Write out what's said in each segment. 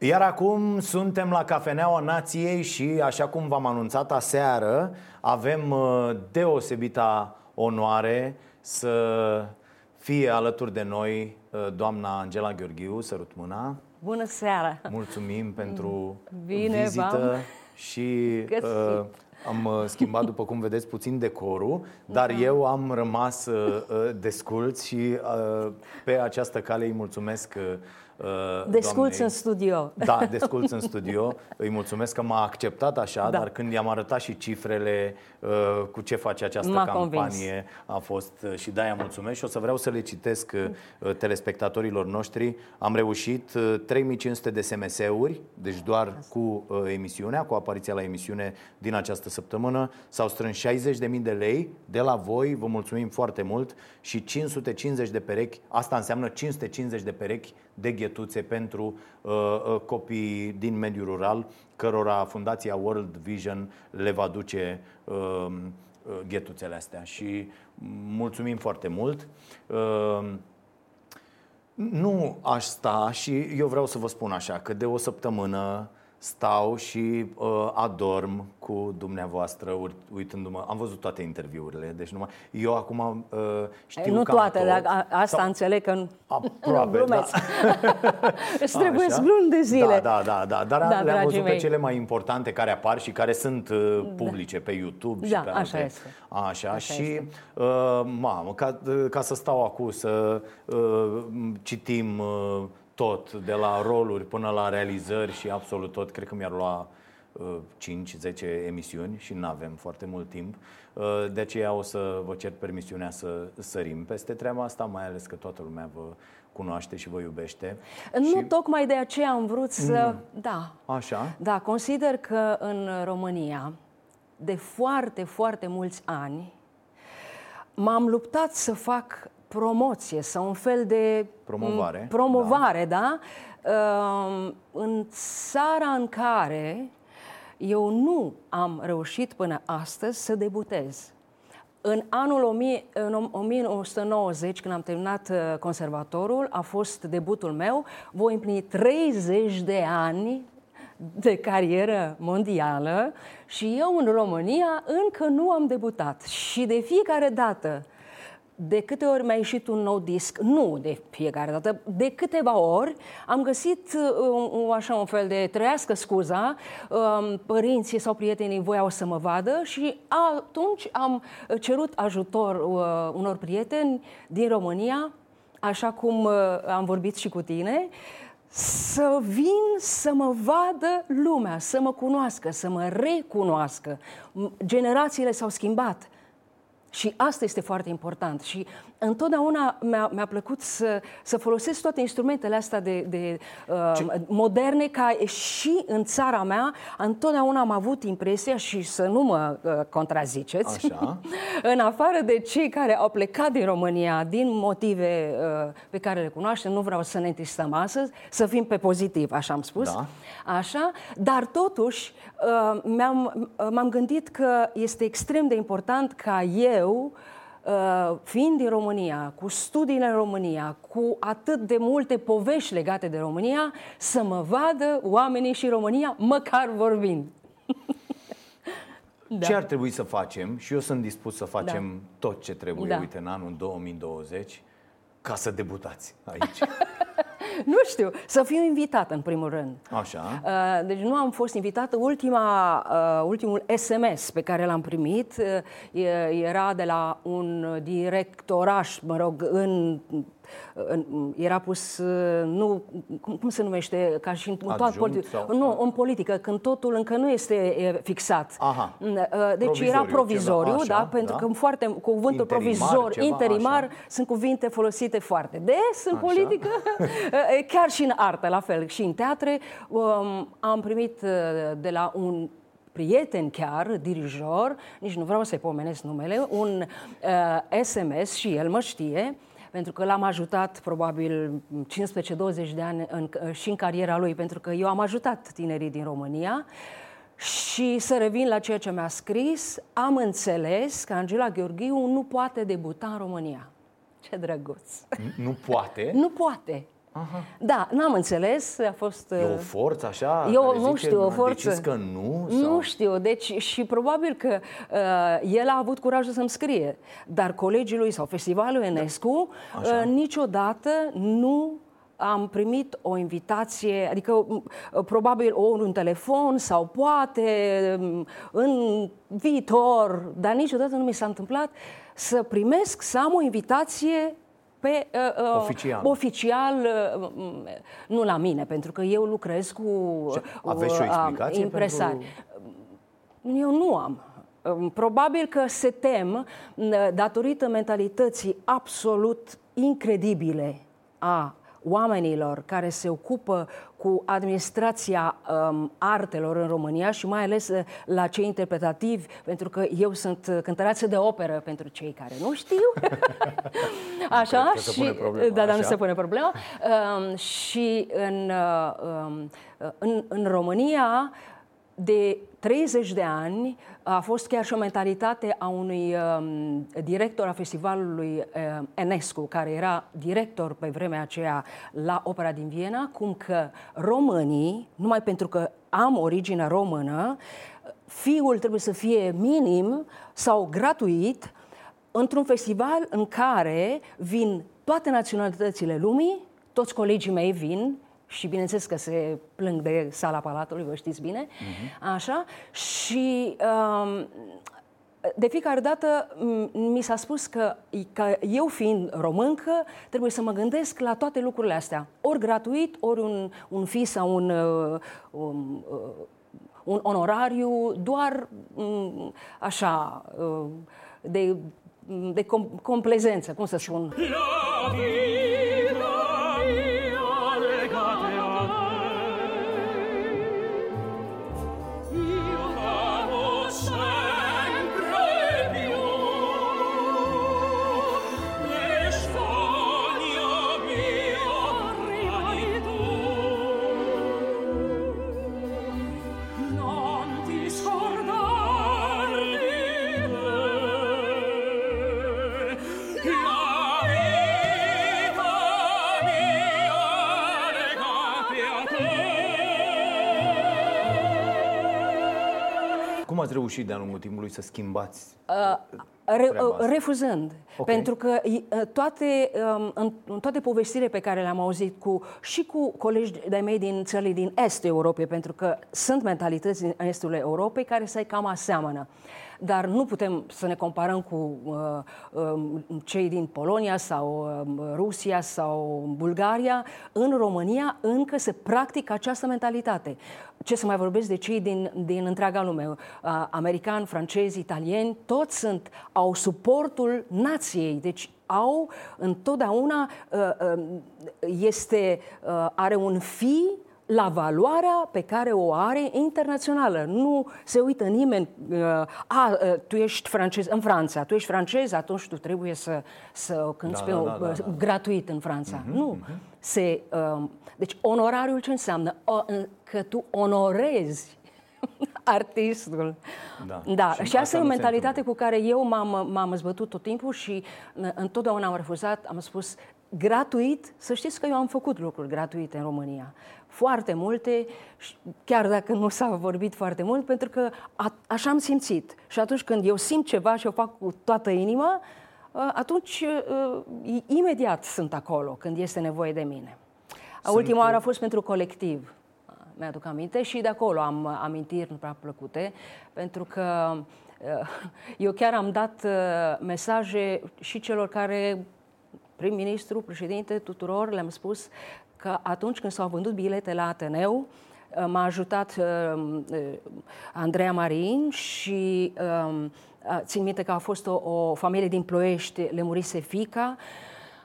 Iar acum suntem la Cafeneaua Nației și, așa cum v-am anunțat aseară, avem uh, deosebita onoare să fie alături de noi uh, doamna Angela Gheorghiu, sărut mâna. Bună seara! Mulțumim pentru Bine vizită și uh, am uh, schimbat, după cum vedeți, puțin decorul, dar da. eu am rămas uh, desculț și uh, pe această cale îi mulțumesc uh, Uh, desculți în studio. Da, desculți în studio. Îi mulțumesc că m-a acceptat așa, da. dar când i-am arătat și cifrele uh, cu ce face această M-a campanie, convins. a fost uh, și de-aia mulțumesc și o să vreau să le citesc telespectatorilor noștri. Am reușit 3500 de SMS-uri, deci doar cu emisiunea, cu apariția la emisiune din această săptămână. S-au strâns 60.000 de lei de la voi, vă mulțumim foarte mult și 550 de perechi, asta înseamnă 550 de perechi de ghetuțe pentru uh, uh, copii din mediul rural, cărora Fundația World Vision le va duce uh, uh, ghetuțele astea. Și mulțumim foarte mult. Uh, nu aș sta și eu vreau să vă spun așa, că de o săptămână stau și uh, adorm cu dumneavoastră uitându-mă. Am văzut toate interviurile, deci numai eu acum uh, știu Nu toate, dar asta sau... înțeleg că aproape, nu da. Îți trebuie luni de zile. Da, da, da, da, dar da, le-am văzut mei. pe cele mai importante care apar și care sunt uh, da. publice da. pe YouTube da, și pe așa Este. Așa, așa și este. Uh, mamă, ca, ca să stau acum să uh, citim uh, tot, de la roluri până la realizări și absolut tot, cred că mi-ar lua 5-10 uh, emisiuni și nu avem foarte mult timp. Uh, de aceea o să vă cer permisiunea să sărim peste treaba asta, mai ales că toată lumea vă cunoaște și vă iubește. Nu și... tocmai de aceea am vrut să... Mm. Da. Așa? Da, consider că în România, de foarte, foarte mulți ani, m-am luptat să fac promoție sau un fel de promovare, promovare da. da? Uh, în țara în care eu nu am reușit până astăzi să debutez. În anul 1990, când am terminat uh, conservatorul, a fost debutul meu. Voi împlini 30 de ani de carieră mondială și eu în România încă nu am debutat. Și de fiecare dată de câte ori mi-a ieșit un nou disc, nu de fiecare dată, de câteva ori am găsit uh, așa un fel de trăiască scuza, uh, părinții sau prietenii voiau să mă vadă și atunci am cerut ajutor uh, unor prieteni din România, așa cum uh, am vorbit și cu tine, să vin să mă vadă lumea, să mă cunoască, să mă recunoască. Generațiile s-au schimbat și asta este foarte important. Și întotdeauna mi-a, mi-a plăcut să, să folosesc toate instrumentele astea de, de uh, moderne, ca și în țara mea, întotdeauna am avut impresia, și să nu mă uh, contraziceți, Așa. în afară de cei care au plecat din România din motive uh, pe care le cunoaștem, nu vreau să ne întristăm astăzi, să fim pe pozitiv, așa am spus. Da. Așa, dar totuși uh, m-am, uh, m-am gândit că este extrem de important ca eu Uh, fiind din România, cu studiile în România, cu atât de multe povești legate de România, să mă vadă oamenii și România, măcar vorbind. da. Ce ar trebui să facem, și eu sunt dispus să facem da. tot ce trebuie, da. uite, în anul 2020, ca să debutați aici. nu știu, să fiu invitată în primul rând. Așa. Uh, deci nu am fost invitată. Ultima, uh, ultimul SMS pe care l-am primit uh, era de la un directoraș, mă rog, în era pus, nu, cum se numește, ca și în toată politică. Sau... Nu, în politică, când totul încă nu este fixat. Aha. Mm, deci provizoriu, era provizoriu, ceva, așa, da, pentru da? că foarte, cuvântul interimar, provizor, ceva, interimar, așa. sunt cuvinte folosite foarte des în așa. politică, chiar și în artă, la fel, și în teatre. Um, am primit de la un prieten chiar, dirijor, nici nu vreau să-i pomenesc numele, un uh, SMS și el mă știe, pentru că l-am ajutat probabil 15-20 de ani în, și în cariera lui, pentru că eu am ajutat tinerii din România. Și să revin la ceea ce mi-a scris, am înțeles că Angela Gheorghiu nu poate debuta în România. Ce drăguț! Nu poate? nu poate. Aha. Da, n-am înțeles, a fost... E o uh, forță așa? Eu nu zice, știu, o forță. că nu? Sau? Nu știu, deci și probabil că uh, el a avut curajul să-mi scrie, dar colegii lui sau festivalul Enescu da. uh, niciodată nu am primit o invitație, adică uh, probabil o un telefon sau poate um, în viitor, dar niciodată nu mi s-a întâmplat să primesc, să am o invitație pe, uh, uh, oficial, oficial uh, nu la mine, pentru că eu lucrez cu Aveți și o explicație impresari. Pentru... Eu nu am. Um, probabil că se tem, datorită mentalității absolut incredibile a oamenilor care se ocupă cu administrația um, artelor în România și mai ales uh, la cei interpretativi, pentru că eu sunt uh, cântăreață de operă pentru cei care nu știu. Așa, și problema, da, dar nu se pune problema. Um, și în, uh, um, în, în România de 30 de ani a fost chiar și o mentalitate a unui um, director a festivalului uh, Enescu, care era director pe vremea aceea la Opera din Viena, cum că românii, numai pentru că am origine română, fiul trebuie să fie minim sau gratuit într-un festival în care vin toate naționalitățile lumii, toți colegii mei vin, și bineînțeles că se plâng de sala Palatului, vă știți bine, uh-huh. așa, și um, de fiecare dată mi s-a spus că, că eu fiind româncă trebuie să mă gândesc la toate lucrurile astea, ori gratuit, ori un, un fi sau un, uh, un, uh, un onorariu, doar um, așa, uh, de, de complezență, cum să spun. La Cum ați reușit de-a lungul timpului să schimbați uh, re, uh, Refuzând. Okay. Pentru că uh, toate, um, în toate povestirile pe care le-am auzit cu, și cu colegi de-ai mei din țările din Estul Europei, pentru că sunt mentalități din Estul Europei care se cam aseamănă. Uh, dar nu putem să ne comparăm cu uh, uh, cei din Polonia sau uh, Rusia sau Bulgaria. În România încă se practică această mentalitate. Ce să mai vorbesc de cei din, din întreaga lume, uh, americani, francezi, italieni, toți sunt, au suportul nației, deci au întotdeauna uh, uh, este, uh, are un fi la valoarea pe care o are internațională. Nu se uită nimeni, uh, a, uh, tu ești francez în Franța, tu ești francez, atunci tu trebuie să, să cânti da, pe, da, da, da, da. gratuit în Franța. Uh-huh, nu. Uh-huh. Se, uh, deci onorariul ce înseamnă? O, că tu onorezi artistul. Da. da. Și, și asta e o mentalitate cu care eu m-am, m-am zbătut tot timpul și uh, întotdeauna am refuzat, am spus gratuit, să știți că eu am făcut lucruri gratuite în România foarte multe, chiar dacă nu s-a vorbit foarte mult, pentru că a, așa am simțit. Și atunci când eu simt ceva și o fac cu toată inima, ă, atunci ă, imediat sunt acolo când este nevoie de mine. Sunt... Ultima oară a fost pentru colectiv, mi-aduc aminte, și de acolo am amintiri nu prea plăcute, pentru că ă, eu chiar am dat mesaje și celor care prim-ministru, președinte, tuturor, le-am spus că atunci când s-au vândut bilete la Ateneu, uh, m-a ajutat uh, uh, Andreea Marin și um, țin minte că a fost o, o familie din Ploiești, le murise fica.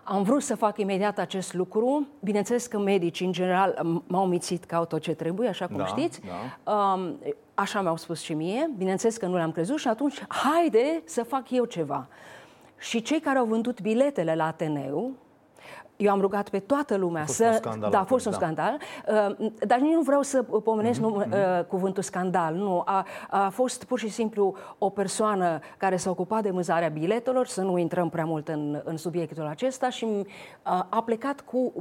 Am vrut să fac imediat acest lucru. Bineînțeles că medicii, în general, m-au mițit ca tot ce trebuie, așa cum da, știți. Da. Um, așa mi-au spus și mie. Bineînțeles că nu le-am crezut și atunci, haide să fac eu ceva. Și cei care au vândut biletele la Ateneu, eu am rugat pe toată lumea a fost să... scandal, da, a fost un da. scandal. Uh, dar nici nu vreau să pomenesc mm-hmm. nu, uh, mhm. cuvântul scandal. Nu, a, a fost pur și simplu o persoană care s-a ocupat de mânzarea biletelor, să nu intrăm prea mult în, în subiectul acesta și a, uh, a plecat cu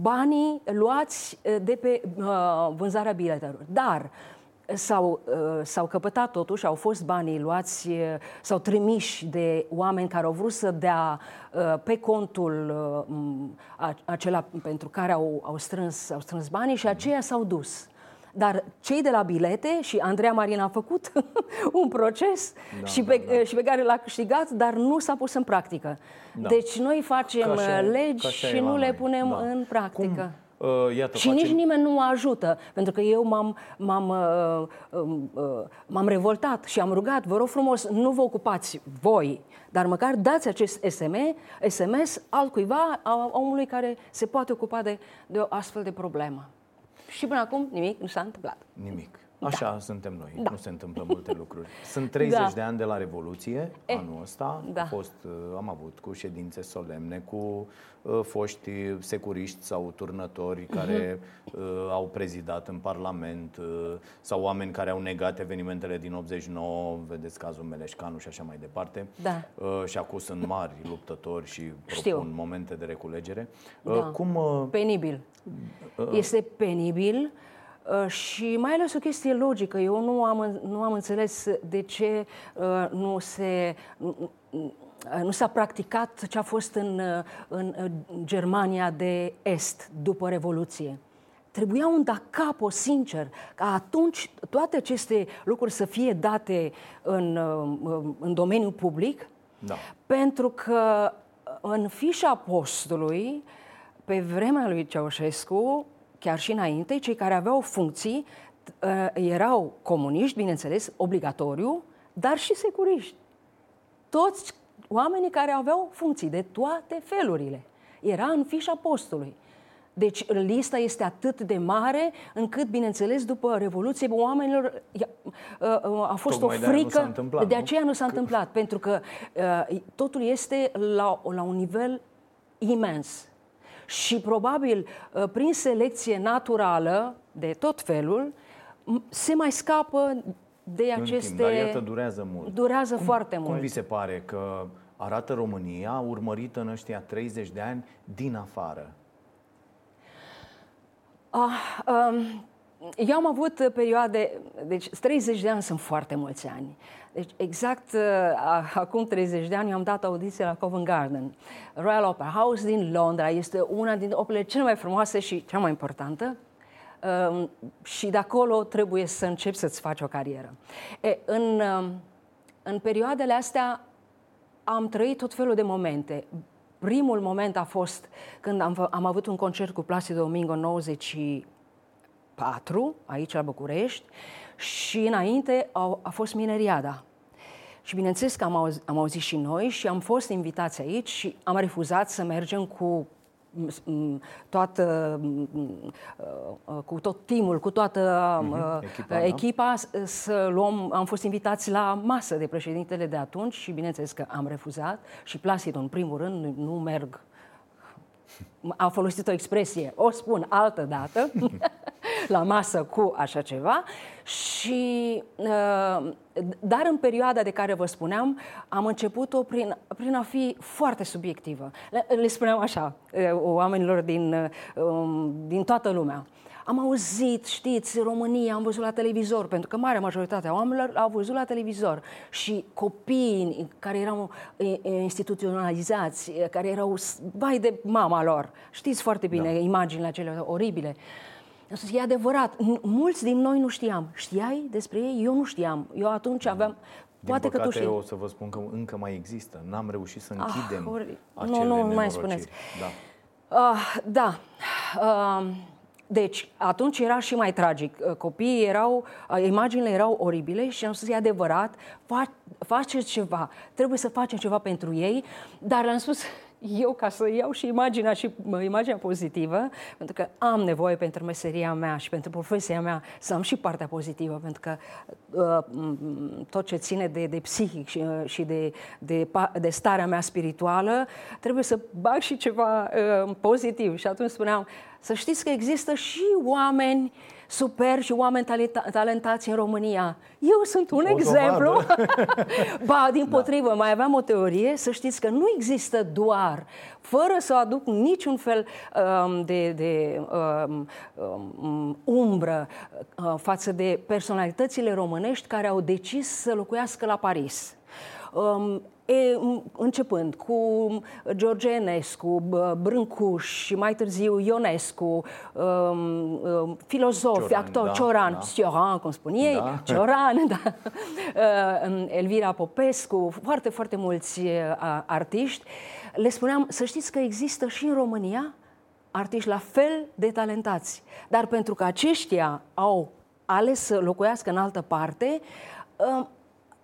banii luați de pe vânzarea biletelor. Dar s-au, s-au căpătat totuși, au fost banii luați, sau trimiși de oameni care au vrut să dea pe contul acela pentru care au, au, strâns, au strâns banii și aceia s-au dus. Dar cei de la bilete, și Andreea Marina a făcut un proces da, și, pe, da, da. și pe care l-a câștigat, dar nu s-a pus în practică. Da. Deci noi facem așa, legi și nu le punem da. în practică. Cum? Uh, iată, și facem... nici nimeni nu mă ajută, pentru că eu m-am, m-am, uh, um, uh, m-am revoltat și am rugat, vă rog frumos, nu vă ocupați voi, dar măcar dați acest SMS, SMS altcuiva, a omului care se poate ocupa de, de o astfel de problemă. Și până acum nimic nu s-a întâmplat. Nimic. Așa da. suntem noi. Da. Nu se întâmplă multe lucruri. Sunt 30 da. de ani de la Revoluție, e, anul ăsta. Da. A fost, uh, am avut cu ședințe solemne, cu uh, foști securiști sau turnători mhm. care uh-huh. uh, au prezidat în Parlament uh, sau oameni care au negat evenimentele din 89, vedeți cazul Meleșcanu și așa mai departe. Da. Uh, și acum sunt mari luptători și propun Știu. momente de reculegere. Uh, da. Cum, uh, penibil. Uh, este penibil. Uh, și mai ales o chestie logică. Eu nu am, nu am înțeles de ce uh, nu se nu s-a practicat ce a fost în, uh, în Germania de Est după Revoluție. Trebuia un da capo, sincer, ca atunci toate aceste lucruri să fie date în, în domeniul public, da. pentru că în fișa postului, pe vremea lui Ceaușescu, chiar și înainte, cei care aveau funcții uh, erau comuniști, bineînțeles, obligatoriu, dar și securiști. Toți oamenii care aveau funcții de toate felurile. Era în fișa postului. Deci lista este atât de mare încât, bineînțeles, după Revoluție, oamenilor uh, a fost Tocmai o frică. De, de aceea nu s-a întâmplat, pentru că uh, totul este la, la un nivel imens și probabil uh, prin selecție naturală de tot felul se mai scapă de aceste... Timp, dar iată, durează mult. Durează cum, foarte cum mult. Cum vi se pare că arată România urmărită în ăștia 30 de ani din afară? Ah, um, eu am avut perioade, deci 30 de ani sunt foarte mulți ani. Deci exact uh, acum 30 de ani am dat audiție la Covent Garden. Royal Opera House din Londra este una dintre operele cele mai frumoase și cea mai importantă. Uh, și de acolo trebuie să începi să-ți faci o carieră. E, în, uh, în perioadele astea am trăit tot felul de momente. Primul moment a fost când am, am avut un concert cu Placido Domingo în 94, aici la București, și înainte a, a fost Mineriada. Și bineînțeles că am auzit, am auzit și noi și am fost invitați aici și am refuzat să mergem cu toată, cu tot timul, cu toată uh-huh. echipa, da. echipa da? să luăm, am fost invitați la masă de președintele de atunci și bineînțeles că am refuzat și Placido în primul rând nu merg a folosit o expresie, o spun altă dată, la masă cu așa ceva. Și, uh, dar în perioada de care vă spuneam, am început-o prin, prin a fi foarte subiectivă. Le, le spuneam așa uh, oamenilor din, uh, um, din toată lumea. Am auzit, știți, România, am văzut la televizor, pentru că marea majoritate a oamenilor au văzut la televizor. Și copiii care erau instituționalizați, care erau vai de mama lor. Știți foarte bine da. imaginile acelea oribile. E adevărat, mulți din noi nu știam. Știai despre ei? Eu nu știam. Eu atunci aveam... Din Poate păcate, că tu știi. o să vă spun că încă mai există. N-am reușit să ah, închidem ah, ori... Nu, nu, nu mai spuneți. Da. Uh, da. Uh, deci, atunci era și mai tragic. Uh, copiii erau, uh, imaginile erau oribile și am spus, e adevărat, faceți ceva, trebuie să facem ceva pentru ei, dar le-am spus, eu ca să iau și imaginea și imaginea pozitivă, pentru că am nevoie pentru meseria mea și pentru profesia mea să am și partea pozitivă, pentru că uh, tot ce ține de, de psihic și, uh, și de, de, de starea mea spirituală, trebuie să bag și ceva uh, pozitiv. Și atunci spuneam, să știți că există și oameni super și oameni talentați în România. Eu sunt un o exemplu. ba, din da. potrivă, da. mai aveam o teorie, să știți că nu există doar, fără să aduc niciun fel um, de, de um, um, umbră uh, față de personalitățile românești care au decis să locuiască la Paris. Um, E, începând cu George Enescu, Brâncuș și mai târziu Ionescu, um, um, filozofi, Cioran, actori, da, Cioran, da. Cioran, cum spun ei, da. Cioran, da. Uh, Elvira Popescu, foarte, foarte mulți uh, artiști. Le spuneam, să știți că există și în România artiști la fel de talentați, dar pentru că aceștia au ales să locuiască în altă parte, uh,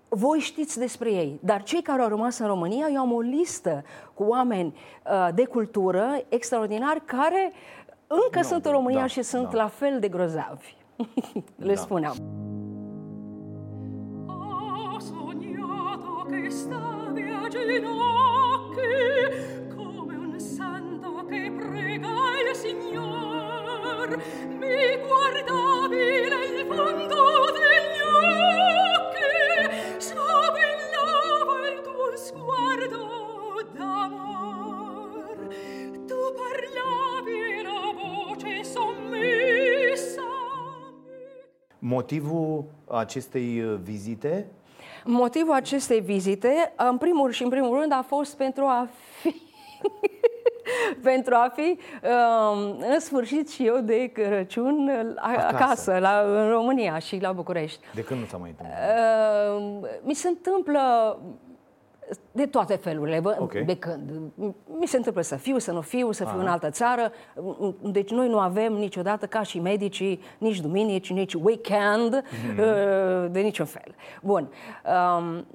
voi știți despre ei, dar cei care au rămas în România, eu am o listă cu oameni uh, de cultură extraordinari care încă no, sunt în România da, și sunt da. la fel de grozavi. Le da. spuneam. Ho sognato che stavi a ginocchi come un santo che prega il Signor mi guardavi nel fondo degli Motivul acestei uh, vizite? Motivul acestei vizite, în primul și în primul rând, a fost pentru a fi pentru a fi um, în sfârșit și eu de Crăciun acasă, acasă la, în România și la București. De când nu s-a mai întâmplat? Uh, mi se întâmplă de toate felurile, bă, okay. de când. Mi se întâmplă să fiu, să nu fiu, să fiu Aha. în altă țară. Deci noi nu avem niciodată, ca și medicii, nici duminici, nici weekend, mm-hmm. de niciun fel. Bun. Um,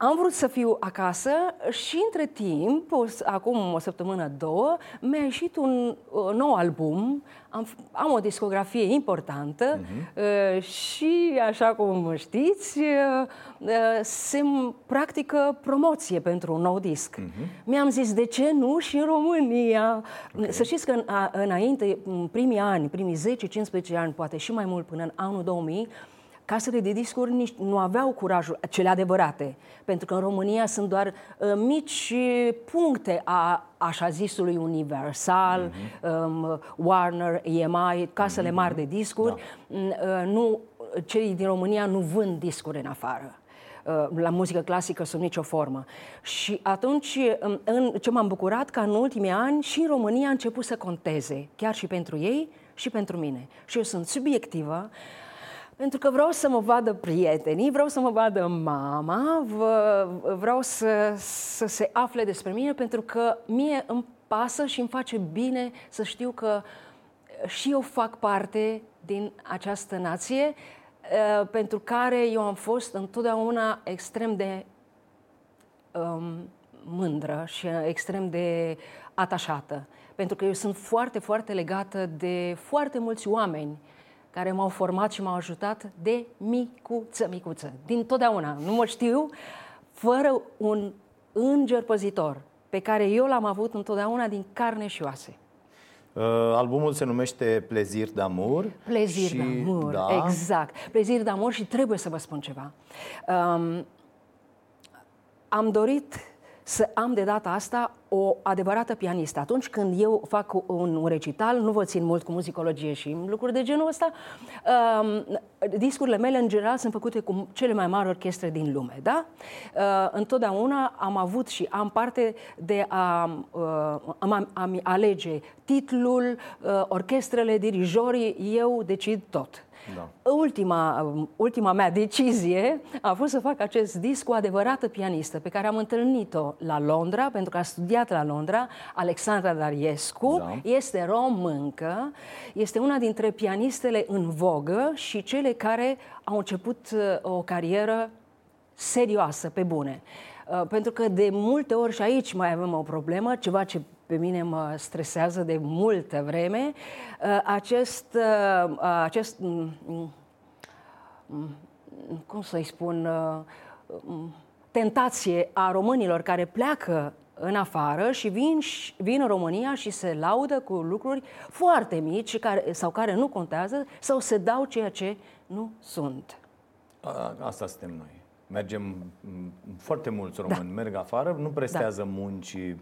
am vrut să fiu acasă și între timp, o, acum o săptămână, două, mi-a ieșit un uh, nou album. Am, am o discografie importantă uh-huh. uh, și, așa cum știți, uh, uh, se practică promoție pentru un nou disc. Uh-huh. Mi-am zis, de ce nu și în România? Okay. Să știți că în, a, înainte, în primii ani, primii 10-15 ani, poate și mai mult până în anul 2000, casele de discuri nici nu aveau curajul, cele adevărate, pentru că în România sunt doar uh, mici puncte a așa zisului Universal, mm-hmm. um, Warner, EMI, casele mm-hmm. mari de discuri. Da. Mm, uh, nu, cei din România nu vând discuri în afară uh, la muzică clasică sub nicio formă. Și atunci, um, în ce m-am bucurat, că în ultimii ani și în România a început să conteze, chiar și pentru ei și pentru mine. Și eu sunt subiectivă, pentru că vreau să mă vadă prietenii, vreau să mă vadă mama, vreau să, să se afle despre mine, pentru că mie îmi pasă și îmi face bine să știu că și eu fac parte din această nație uh, pentru care eu am fost întotdeauna extrem de um, mândră și extrem de atașată. Pentru că eu sunt foarte, foarte legată de foarte mulți oameni care m-au format și m-au ajutat de micuță, micuță. Din totdeauna. Nu mă știu fără un înger păzitor pe care eu l-am avut întotdeauna din carne și oase. Uh, albumul se numește Plezir d'Amour. Plezir și, d'Amour, da. exact. Plezir d'Amour și trebuie să vă spun ceva. Um, am dorit să am de data asta o adevărată pianistă. Atunci când eu fac un, recital, nu vă țin mult cu muzicologie și lucruri de genul ăsta, um, discurile mele, în general, sunt făcute cu cele mai mari orchestre din lume, da? Uh, întotdeauna am avut și am parte de a, uh, a, a alege titlul, uh, orchestrele, dirijorii, eu decid tot. Da. Ultima, ultima mea decizie a fost să fac acest disc cu adevărată pianistă pe care am întâlnit-o la Londra, pentru că a studiat la Londra, Alexandra Dariescu, da. este româncă, este una dintre pianistele în vogă și cele care au început uh, o carieră serioasă, pe bune. Uh, pentru că de multe ori și aici mai avem o problemă, ceva ce pe mine mă stresează de multă vreme, uh, acest, uh, uh, acest mm, mm, cum să-i spun, mm, tentație a românilor care pleacă în afară și vin, vin în România și se laudă cu lucruri foarte mici care, sau care nu contează sau se dau ceea ce nu sunt. A, asta suntem noi. Mergem, foarte mulți români da. merg afară, nu prestează da. munci uh,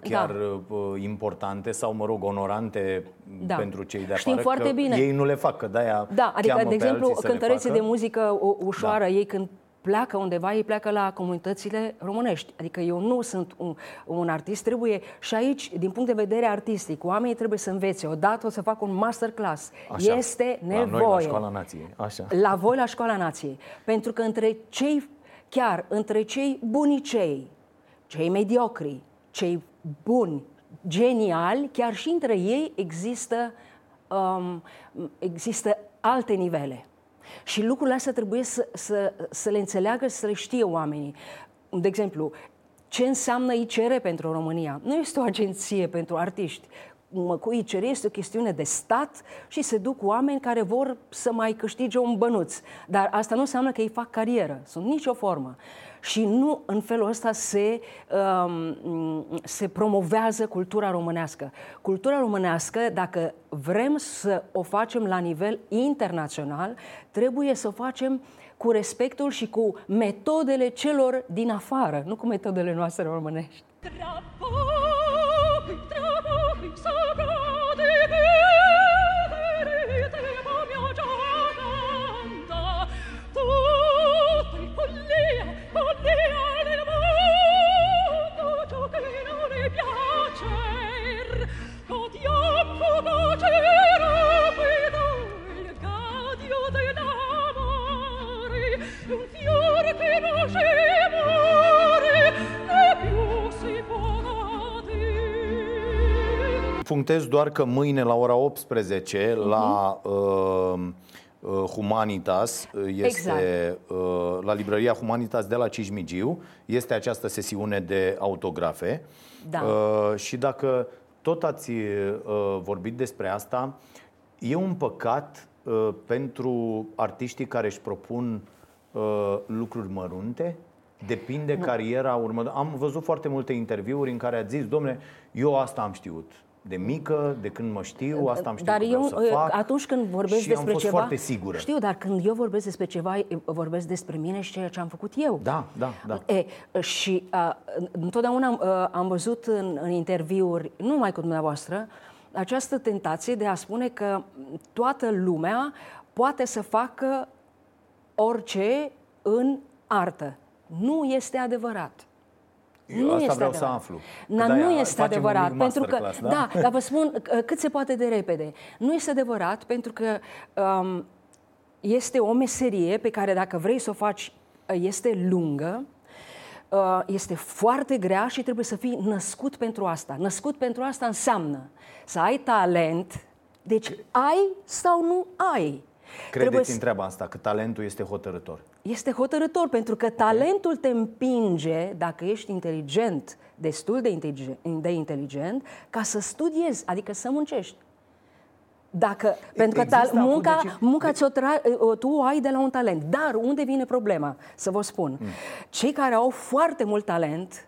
chiar da. Uh, importante sau, mă rog, onorante da. pentru cei de afară. Știm foarte bine. Ei nu le fac, că de-aia Da, adică, de exemplu, cântăreții de muzică ușoară, da. ei când pleacă undeva, ei pleacă la comunitățile românești. Adică eu nu sunt un, un artist, trebuie și aici, din punct de vedere artistic, oamenii trebuie să învețe. Odată o să fac un masterclass. Așa. Este nevoie. La noi la Școala Nației. Așa. La voi la Școala Nației. Pentru că între cei, chiar între cei bunicei, cei mediocri, cei buni, geniali, chiar și între ei există, um, există alte nivele. Și lucrurile astea trebuie să, să, să le înțeleagă, să le știe oamenii. De exemplu, ce înseamnă ICR pentru România? Nu este o agenție pentru artiști. Cu ICR este o chestiune de stat și se duc oameni care vor să mai câștige un bănuț. Dar asta nu înseamnă că ei fac carieră, sunt nicio formă și nu în felul ăsta se, um, se promovează cultura românească. Cultura românească, dacă vrem să o facem la nivel internațional, trebuie să o facem cu respectul și cu metodele celor din afară, nu cu metodele noastre românești. Trapoi, so good. Punctez doar că mâine la ora 18 uh-huh. la uh, uh, Humanitas este exact. uh, la librăria Humanitas de la Cismigiu este această sesiune de autografe. Da. Uh, și dacă tot ați uh, vorbit despre asta, e un păcat uh, pentru artiștii care își propun uh, lucruri mărunte? Depinde nu. cariera următoare. Am văzut foarte multe interviuri în care ați zis, domnule, eu asta am știut de mică, de când mă știu, asta am știut dar eu, să fac atunci când vorbesc și despre am fost ceva, foarte sigură. Știu, dar când eu vorbesc despre ceva, vorbesc despre mine și ceea ce am făcut eu. Da, da, da. E, și a, întotdeauna am, am văzut în, în interviuri, nu numai cu dumneavoastră, această tentație de a spune că toată lumea poate să facă orice în artă. Nu este adevărat. Eu nu asta este vreau adevărat. să aflu. Na, nu este adevărat, pentru că, class, da? da, dar vă spun cât se poate de repede. Nu este adevărat pentru că um, este o meserie pe care dacă vrei să o faci, este lungă, uh, este foarte grea și trebuie să fii născut pentru asta. Născut pentru asta înseamnă să ai talent, deci ai sau nu ai. Credeți trebuie în treaba asta, că talentul este hotărător este hotărător pentru că talentul te împinge, dacă ești inteligent, destul de inteligent, de inteligent ca să studiezi, adică să muncești. Dacă, pentru că ta, munca, deci, munca ți-o tra, tu o ai de la un talent. Dar unde vine problema? Să vă spun. Hmm. Cei care au foarte mult talent,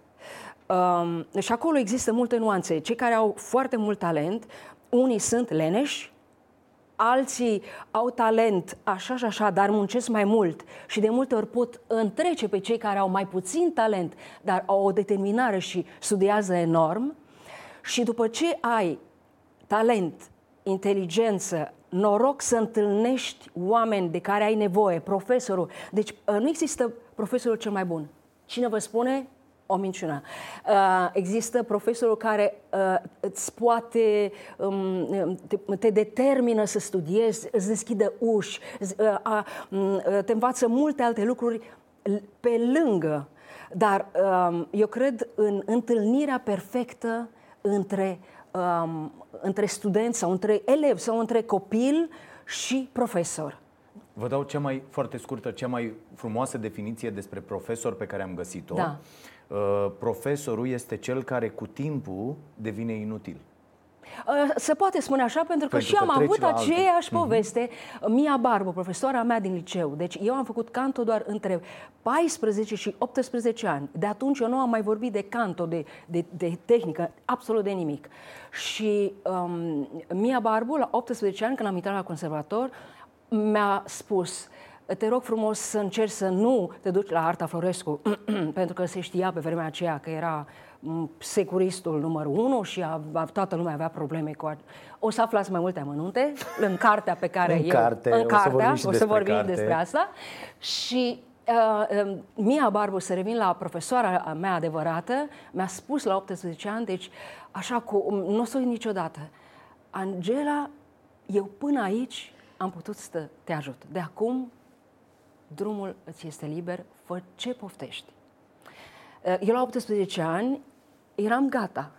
um, și acolo există multe nuanțe, cei care au foarte mult talent, unii sunt leneși, alții au talent așa și așa, dar muncesc mai mult și de multe ori pot întrece pe cei care au mai puțin talent, dar au o determinare și studiază enorm. Și după ce ai talent, inteligență, noroc să întâlnești oameni de care ai nevoie, profesorul. Deci uh, nu există profesorul cel mai bun. Cine vă spune, o minciună. Uh, există profesorul care uh, îți poate, um, te, te determină să studiezi, îți deschide uși, uh, uh, te învață multe alte lucruri pe lângă. Dar um, eu cred în întâlnirea perfectă între, um, între studenți sau între elevi sau între copil și profesor. Vă dau cea mai foarte scurtă, cea mai frumoasă definiție despre profesor pe care am găsit-o. Da. Uh, profesorul este cel care cu timpul devine inutil. Uh, se poate spune așa pentru că pentru și că am avut aceeași altul. poveste. Mm-hmm. Mia Barbu, profesoara mea din liceu. Deci eu am făcut canto doar între 14 și 18 ani. De atunci eu nu am mai vorbit de canto, de, de, de tehnică, absolut de nimic. Și um, Mia Barbu, la 18 ani, când am intrat la conservator, mi-a spus te rog frumos să încerci să nu te duci la Arta Florescu, pentru că se știa pe vremea aceea că era securistul numărul unu și a, a, toată lumea avea probleme cu... A... O să aflați mai multe amănunte în cartea pe care în eu... Carte, în cartea, o să vorbim, o să vorbim despre, despre asta. Și uh, uh, Mia Barbu, să revin la profesoara mea adevărată, mi-a spus la 18 ani, deci așa cu... Nu o să uit niciodată. Angela, eu până aici am putut să te ajut. De acum, drumul îți este liber, fă ce poftești. Uh, eu la 18 ani eram gata.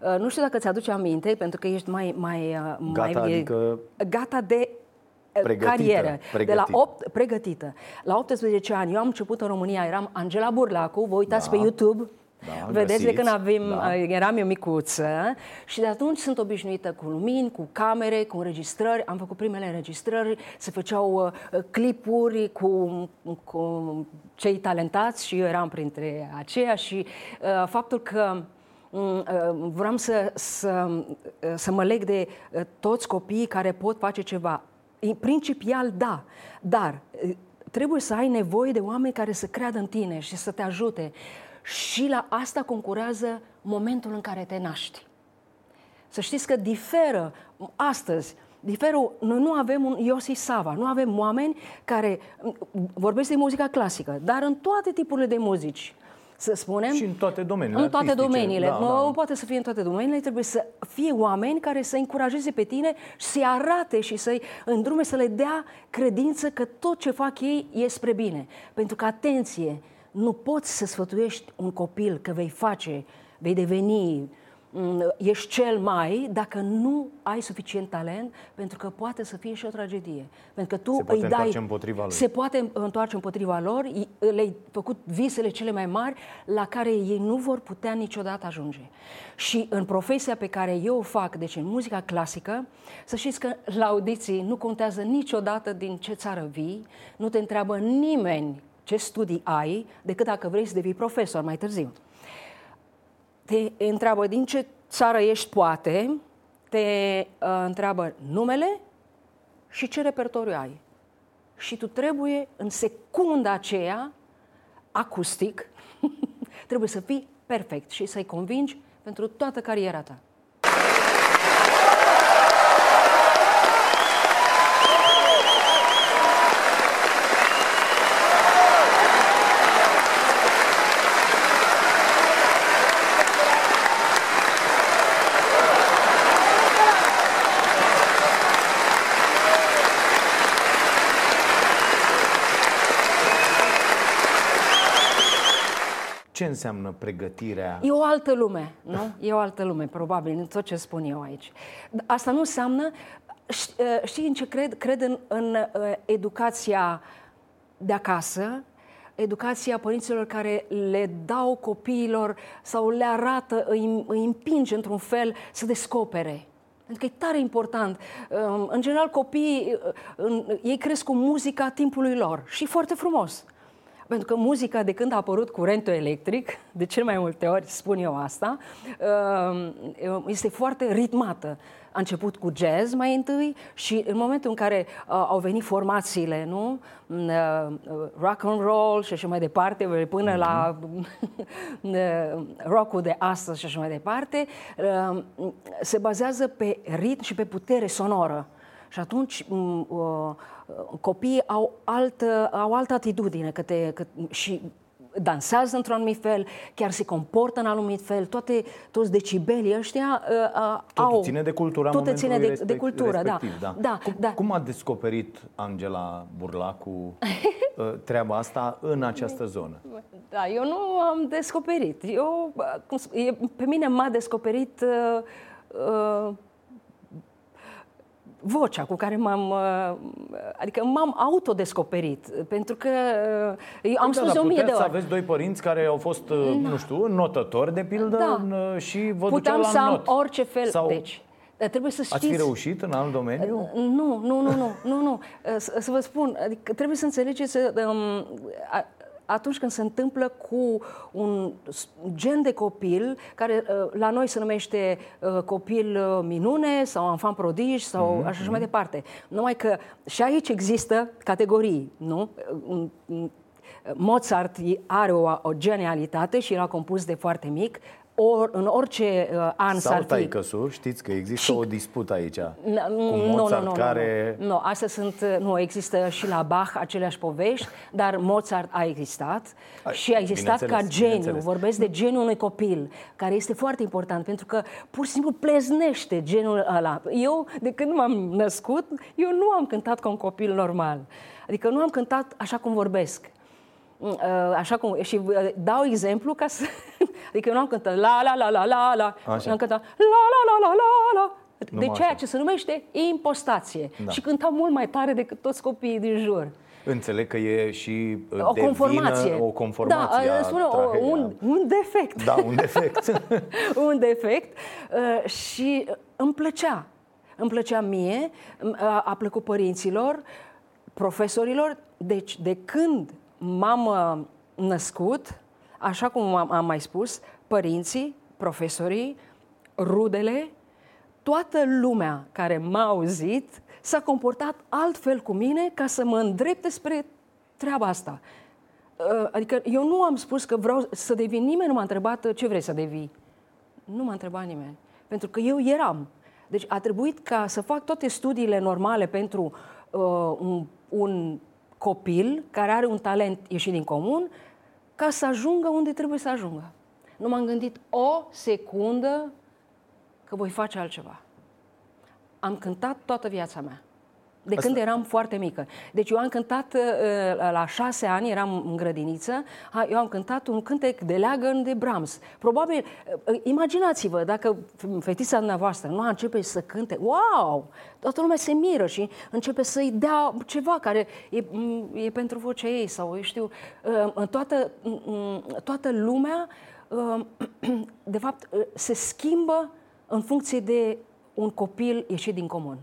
Uh, nu știu dacă ți-aduce aminte, pentru că ești mai... mai, uh, gata, mai adică... Gata de uh, pregătită, carieră. Pregătită. De la 8, pregătită. La 18 ani, eu am început în România, eram Angela Burlacu, vă uitați da. pe YouTube, da, Vedeți, găsiți, de când avem, da. eram eu micuță și de atunci sunt obișnuită cu lumini, cu camere, cu înregistrări. Am făcut primele înregistrări, se făceau uh, clipuri cu, cu cei talentați și eu eram printre aceia și uh, faptul că mm, uh, vreau să, să, uh, să mă leg de uh, toți copiii care pot face ceva. Principial, da, dar trebuie să ai nevoie de oameni care să creadă în tine și să te ajute și la asta concurează momentul în care te naști. Să știți că diferă astăzi, diferă, noi nu avem un Iosi Sava, nu avem oameni care vorbesc de muzica clasică, dar în toate tipurile de muzici, să spunem. Și în toate domeniile. În toate domeniile. Da, nu da. poate să fie în toate domeniile, trebuie să fie oameni care să încurajeze pe tine și să-i arate și să-i îndrume, să le dea credință că tot ce fac ei e spre bine. Pentru că, atenție, nu poți să sfătuiești un copil că vei face, vei deveni, mm, ești cel mai, dacă nu ai suficient talent, pentru că poate să fie și o tragedie. Pentru că tu se îi dai. Împotriva lui. Se poate întoarce împotriva lor, le-ai făcut visele cele mai mari la care ei nu vor putea niciodată ajunge. Și în profesia pe care eu o fac, deci în muzica clasică, să știți că la audiții nu contează niciodată din ce țară vii, nu te întreabă nimeni ce studii ai, decât dacă vrei să devii profesor mai târziu. Te întreabă din ce țară ești, poate, te uh, întreabă numele și ce repertoriu ai. Și tu trebuie, în secunda aceea, acustic, trebuie să fii perfect și să-i convingi pentru toată cariera ta. Ce înseamnă pregătirea? E o altă lume, nu? E o altă lume, probabil, în tot ce spun eu aici. Asta nu înseamnă... Ă, știi în ce cred? Cred în, în ă, educația de acasă, educația părinților care le dau copiilor sau le arată, îi, îi împinge într-un fel să descopere. Pentru că e tare important. În general, copiii, ei cresc cu muzica timpului lor și foarte frumos. Pentru că muzica, de când a apărut curentul electric, de cel mai multe ori spun eu asta, uh, este foarte ritmată. A început cu jazz mai întâi și în momentul în care uh, au venit formațiile, nu? Uh, rock and roll și așa mai departe, până mm-hmm. la rockul de astăzi și așa mai departe, se bazează pe ritm și pe putere sonoră. Și atunci copiii au altă, au altă atitudine către, că, și dansează într-un anumit fel, chiar se comportă în anumit fel, toate, toți decibelii ăștia uh, au... ține de cultura Totul ține de, respect, de cultură, da. da. da, cum, da. cum a descoperit Angela Burlacu uh, treaba asta în această zonă? Da, eu nu am descoperit. Eu, cum, pe mine m-a descoperit uh, uh, vocea cu care m-am, uh, adică m-am autodescoperit, pentru că uh, eu am da, spus da, o mie de ori. să aveți doi părinți care au fost, da. nu știu, notători, de pildă, da. și vă Puteam duceau la să not. am orice fel, Sau... deci. Trebuie să știți... Ați fi reușit în alt domeniu? Nu, nu, nu, nu, nu, nu. Să, să vă spun, adică trebuie să înțelegeți, um, atunci când se întâmplă cu un gen de copil care uh, la noi se numește uh, copil uh, minune sau enfant prodig sau mm-hmm. așa și mai mhm. departe. Numai că și aici există categorii, nu? Mozart are o, o genialitate și l-a compus de foarte mic, or, în orice uh, an Sau s-ar fi... Sau știți că există și... o dispută aici cu Mozart nu, nu, nu, care... Nu, nu, astea sunt, uh, nu, există și la Bach aceleași povești, dar Mozart a existat a, și a existat ca geniu. Vorbesc de geniul unui copil, care este foarte important, pentru că pur și simplu pleznește genul ăla. Eu, de când m-am născut, eu nu am cântat ca un copil normal. Adică nu am cântat așa cum vorbesc. Uh, așa cum, și uh, dau exemplu ca să... Adică eu nu am cântat la la la la la la, așa. am cântat la la la la la la. de ceea așa. ce se numește impostație. Da. Și cântam mult mai tare decât toți copiii din jur. Înțeleg că e și uh, o conformație. O conformație da, spune, un, un defect. Da, un defect. un defect. Uh, și îmi plăcea. Îmi plăcea mie, a plăcut părinților, profesorilor. Deci, de când m-am uh, născut, așa cum am mai spus, părinții, profesorii, rudele, toată lumea care m-a auzit s-a comportat altfel cu mine ca să mă îndrepte spre treaba asta. Uh, adică eu nu am spus că vreau să devin, nimeni nu m-a întrebat ce vrei să devii. Nu m-a întrebat nimeni. Pentru că eu eram. Deci a trebuit ca să fac toate studiile normale pentru uh, un, un copil care are un talent ieșit din comun ca să ajungă unde trebuie să ajungă. Nu m-am gândit o secundă că voi face altceva. Am cântat toată viața mea. De Asta... când eram foarte mică. Deci eu am cântat uh, la șase ani, eram în grădiniță, eu am cântat un cântec de leagăn de Brahms. Probabil, uh, imaginați-vă, dacă fetița dumneavoastră nu a începe să cânte, wow! Toată lumea se miră și începe să-i dea ceva care e, e pentru vocea ei sau, eu știu, uh, toată, toată lumea, de fapt, se schimbă în funcție de un copil ieșit din comun.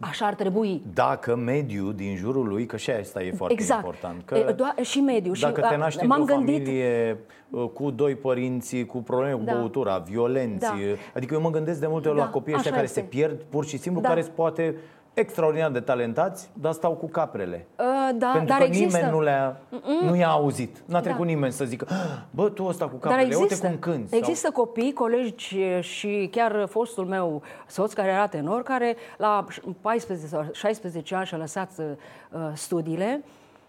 Așa ar trebui. Dacă mediul din jurul lui, că și asta e foarte exact. important. Că Do- și mediul. Dacă și, te naști într-o gândit... familie uh, cu doi părinți, cu probleme cu da. băutura, violenți, da. adică eu mă gândesc de multe ori da. la copiii ăștia care este. se pierd pur și simplu, da. care poate extraordinar de talentați, dar stau cu caprele. Uh, da, Pentru dar că există. nimeni nu, le-a, nu i-a auzit. N-a trecut da. nimeni să zică, ah, bă, tu ăsta cu caprele, dar există, uite cum cânti. Există sau... copii, colegi și chiar fostul meu soț care era tenor, care la 14 sau 16 ani și-a lăsat uh, studiile,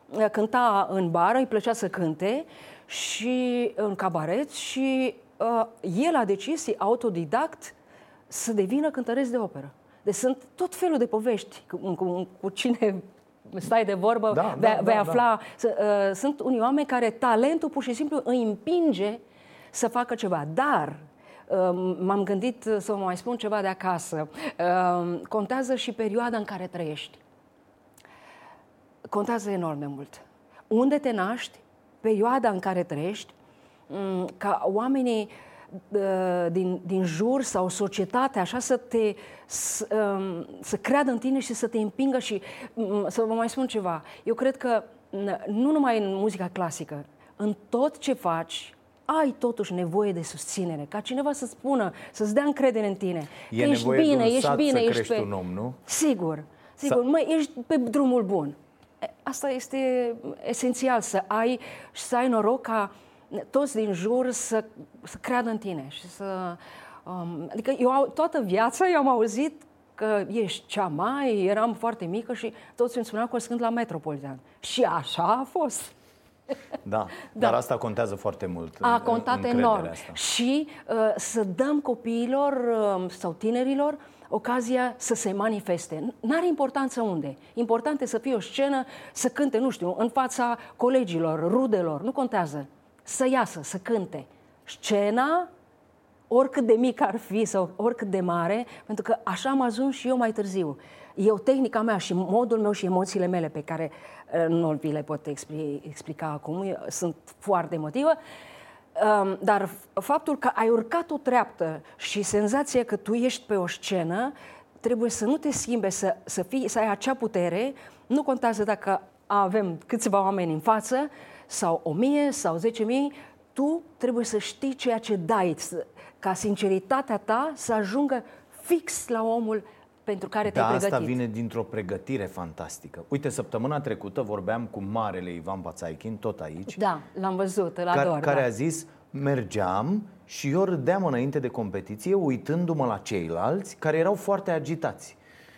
uh, cânta în bară, îi plăcea să cânte și în cabaret și uh, el a decis, autodidact, să devină cântăresc de operă. Deci sunt tot felul de povești cu, cu, cu cine stai de vorbă, da, vei, da, vei da, afla. Da. Uh, sunt unii oameni care talentul pur și simplu îi împinge să facă ceva. Dar uh, m-am gândit să vă mai spun ceva de acasă. Uh, contează și perioada în care trăiești. Contează enorm de mult. Unde te naști, perioada în care trăiești, um, ca oamenii din, din jur sau societatea așa să te să, um, să creadă în tine și să te împingă și mm, să vă mai spun ceva. Eu cred că nu numai în muzica clasică, în tot ce faci, ai totuși nevoie de susținere, ca cineva să spună, să-ți dea încredere în tine. E că ești bine, ești bine, să ești pe... un om, nu? Sigur, sigur, Sa... măi, ești pe drumul bun. Asta este esențial, să ai și să ai noroc ca uh, toți din jur să, să creadă în tine și să... Um, adică eu toată viața eu am auzit că ești cea mai, eram foarte mică și toți îmi spuneau că o să la Metropolitan. Și așa a fost. Da, da, dar asta contează foarte mult. A contat enorm. Asta. Și uh, să dăm copiilor uh, sau tinerilor ocazia să se manifeste. N-are importanță unde. Important e să fie o scenă, să cânte, nu știu, în fața colegilor, rudelor, nu contează să iasă, să cânte. Scena, oricât de mic ar fi sau oricât de mare, pentru că așa am ajuns și eu mai târziu. Eu, tehnica mea și modul meu și emoțiile mele pe care uh, nu vi le pot explica acum, sunt foarte emotivă, Um, dar faptul că ai urcat o treaptă și senzația că tu ești pe o scenă, trebuie să nu te schimbe, să, să, fii, să ai acea putere. Nu contează dacă avem câțiva oameni în față, sau o mie, sau zece mii, tu trebuie să știi ceea ce dai, ca sinceritatea ta să ajungă fix la omul pentru care te-ai da, pregătit. asta vine dintr-o pregătire fantastică. Uite, săptămâna trecută vorbeam cu marele Ivan Pațaichin, tot aici. Da, l-am văzut, îl ador. Care, care da. a zis, mergeam și eu râdeam înainte de competiție, uitându-mă la ceilalți care erau foarte agitați.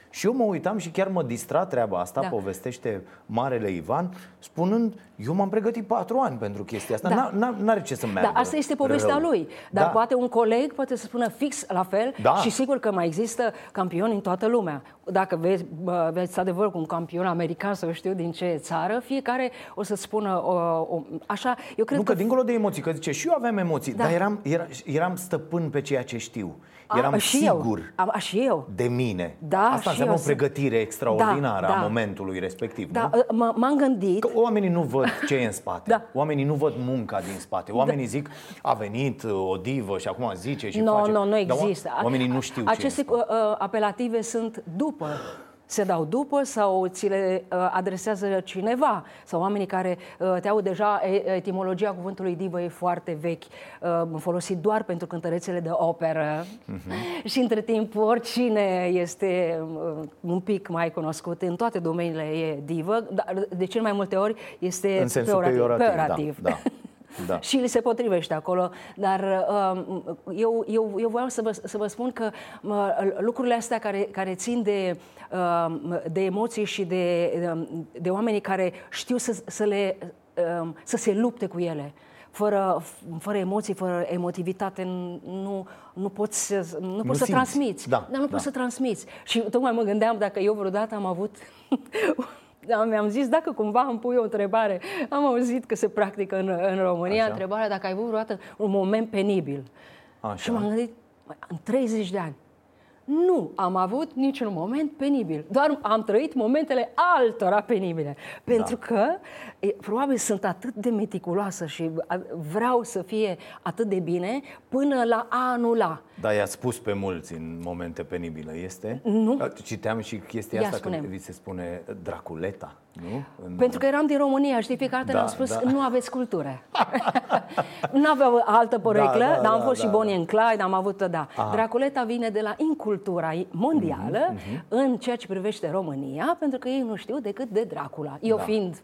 Și eu mă uitam și chiar mă distra treaba asta, da. povestește Marele Ivan, spunând, eu m-am pregătit patru ani pentru chestia asta, da. n-are ce să meargă Da, asta este povestea rău. lui. Dar da. poate un coleg poate să spună fix la fel da. și sigur că mai există campioni în toată lumea. Dacă vezi, vezi adevăr cu un campion american sau știu din ce țară, fiecare o să spună o, o, așa. Eu cred nu, că, că dincolo de emoții, că zice și eu aveam emoții, da. dar eram, eram, eram stăpân pe ceea ce știu. Eram a, și sigur eu. A, și eu. de mine. Da, Asta înseamnă o pregătire extraordinară da, a da. momentului respectiv. Da, nu? m-am gândit. Că oamenii nu văd ce e în spate. da. Oamenii nu văd munca din spate. Oamenii da. zic, a venit o divă și acum zice și no, face. Nu, nu există. oamenii nu știu Aceste ce e uh, apelative sunt după se dau după sau ți le uh, adresează cineva sau oamenii care uh, te au deja etimologia cuvântului divă e foarte vechi, uh, folosit doar pentru cântărețele de operă uh-huh. și între timp oricine este uh, un pic mai cunoscut în toate domeniile e divă, dar de cel mai multe ori este în sensul peorativ. peorativ. peorativ. Da, da. Da. și li se potrivește acolo. Dar uh, eu, eu, eu vreau să vă, să vă spun că uh, lucrurile astea care, care țin de, uh, de emoții și de, de oamenii care știu să, să, le, uh, să se lupte cu ele, fără, fără emoții, fără emotivitate, nu, nu poți, nu, nu poți să transmiți. Da, dar nu da. poți să transmiți. Și tocmai mă gândeam dacă eu vreodată am avut da, mi-am zis dacă cumva îmi pui o întrebare. Am auzit că se practică în, în România Așa. întrebarea dacă ai avut vreodată un moment penibil. Așa. Și m-am gândit, în 30 de ani, nu am avut niciun moment penibil. Doar am trăit momentele altora penibile. Pentru da. că e, probabil sunt atât de meticuloasă și vreau să fie atât de bine până la a anula. Da, i-a spus pe mulți în momente penibile, este? Nu. Citeam și chestia Ia asta spune-mi. când vi se spune Draculeta, nu? În... Pentru că eram din România, știi, fiecare dată Da, ne-am spus, da. nu aveți cultură. nu aveau altă poreclă, Da, da, dar am da, fost da, și Bonnie and Clyde, am avut, da. Aha. Draculeta vine de la incultura mondială Mhm, în ceea ce privește România, pentru că ei nu știu decât de Dracula. Eu Da. fiind